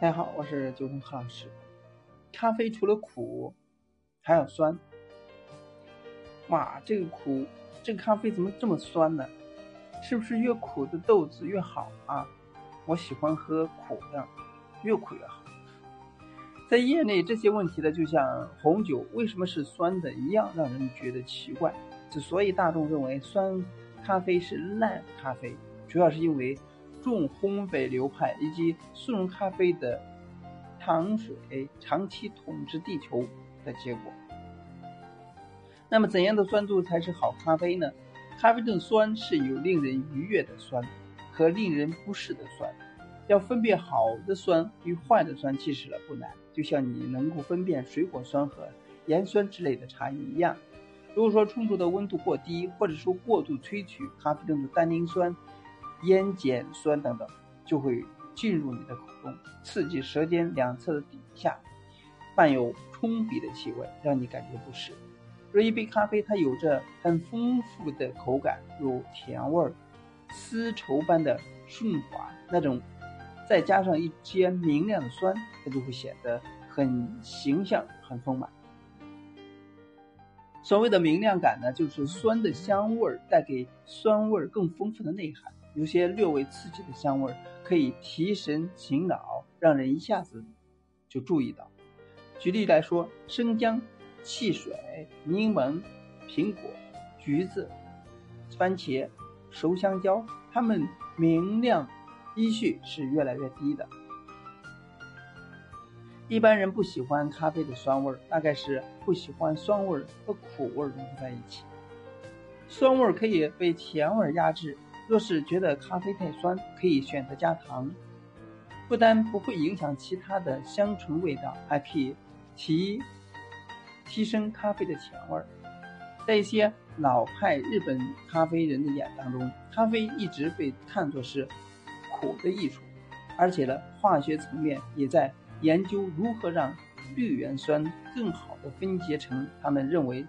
大家好，我是九峰何老师。咖啡除了苦，还有酸。哇，这个苦，这个咖啡怎么这么酸呢？是不是越苦的豆子越好啊？我喜欢喝苦的，越苦越好。在业内，这些问题呢，就像红酒为什么是酸的一样，让人觉得奇怪。之所以大众认为酸咖啡是烂咖啡，主要是因为。重烘焙流派以及速溶咖啡的糖水长期统治地球的结果。那么，怎样的酸度才是好咖啡呢？咖啡中酸是有令人愉悦的酸和令人不适的酸。要分辨好的酸与坏的酸，其实呢不难，就像你能够分辨水果酸和盐酸之类的差异一样。如果说冲煮的温度过低，或者说过度萃取咖啡中的单宁酸。烟碱酸等等就会进入你的口中，刺激舌尖两侧的底下，伴有冲鼻的气味，让你感觉不适。若一杯咖啡它有着很丰富的口感，如甜味儿、丝绸般的顺滑，那种再加上一些明亮的酸，它就会显得很形象、很丰满。所谓的明亮感呢，就是酸的香味儿带给酸味儿更丰富的内涵。有些略微刺激的香味可以提神醒脑，让人一下子就注意到。举例来说，生姜、汽水、柠檬、苹果、橘子、番茄、熟香蕉，它们明亮依序是越来越低的。一般人不喜欢咖啡的酸味儿，大概是不喜欢酸味儿和苦味儿融合在一起。酸味儿可以被甜味儿压制。若是觉得咖啡太酸，可以选择加糖，不但不会影响其他的香醇味道，还可以提提升咖啡的甜味儿。在一些老派日本咖啡人的眼当中，咖啡一直被看作是苦的艺术，而且呢，化学层面也在研究如何让绿原酸更好的分解成他们认为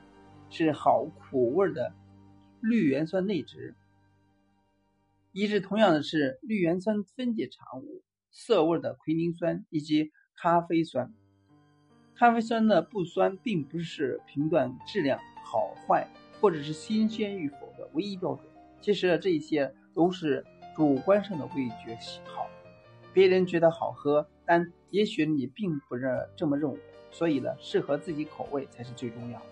是好苦味的绿原酸内酯。一致同样的是绿原酸分解产物涩味的奎宁酸以及咖啡酸。咖啡酸的不酸并不是评断质量好坏或者是新鲜与否的唯一标准。其实这一些都是主观上的味觉喜好，别人觉得好喝，但也许你并不认这么认为。所以呢，适合自己口味才是最重要的。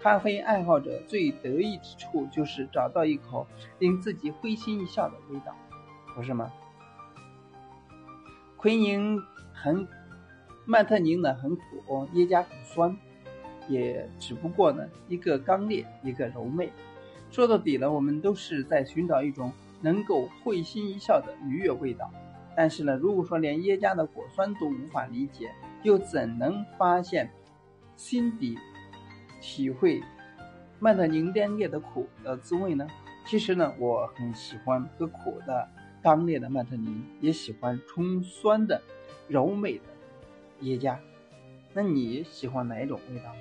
咖啡爱好者最得意之处就是找到一口令自己会心一笑的味道，不是吗？奎宁很，曼特宁呢很苦，耶加很酸，也只不过呢一个刚烈，一个柔媚。说到底呢，我们都是在寻找一种能够会心一笑的愉悦味道。但是呢，如果说连耶加的果酸都无法理解，又怎能发现心底？体会曼特宁干烈的苦的滋味呢？其实呢，我很喜欢喝苦的刚烈的曼特宁，也喜欢冲酸的柔美的耶加。那你喜欢哪一种味道？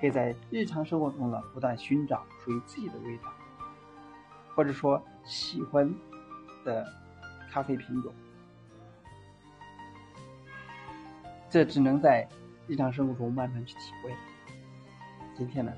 可以在日常生活中呢，不断寻找属于自己的味道，或者说喜欢的咖啡品种。这只能在日常生活中慢慢去体会。今天呢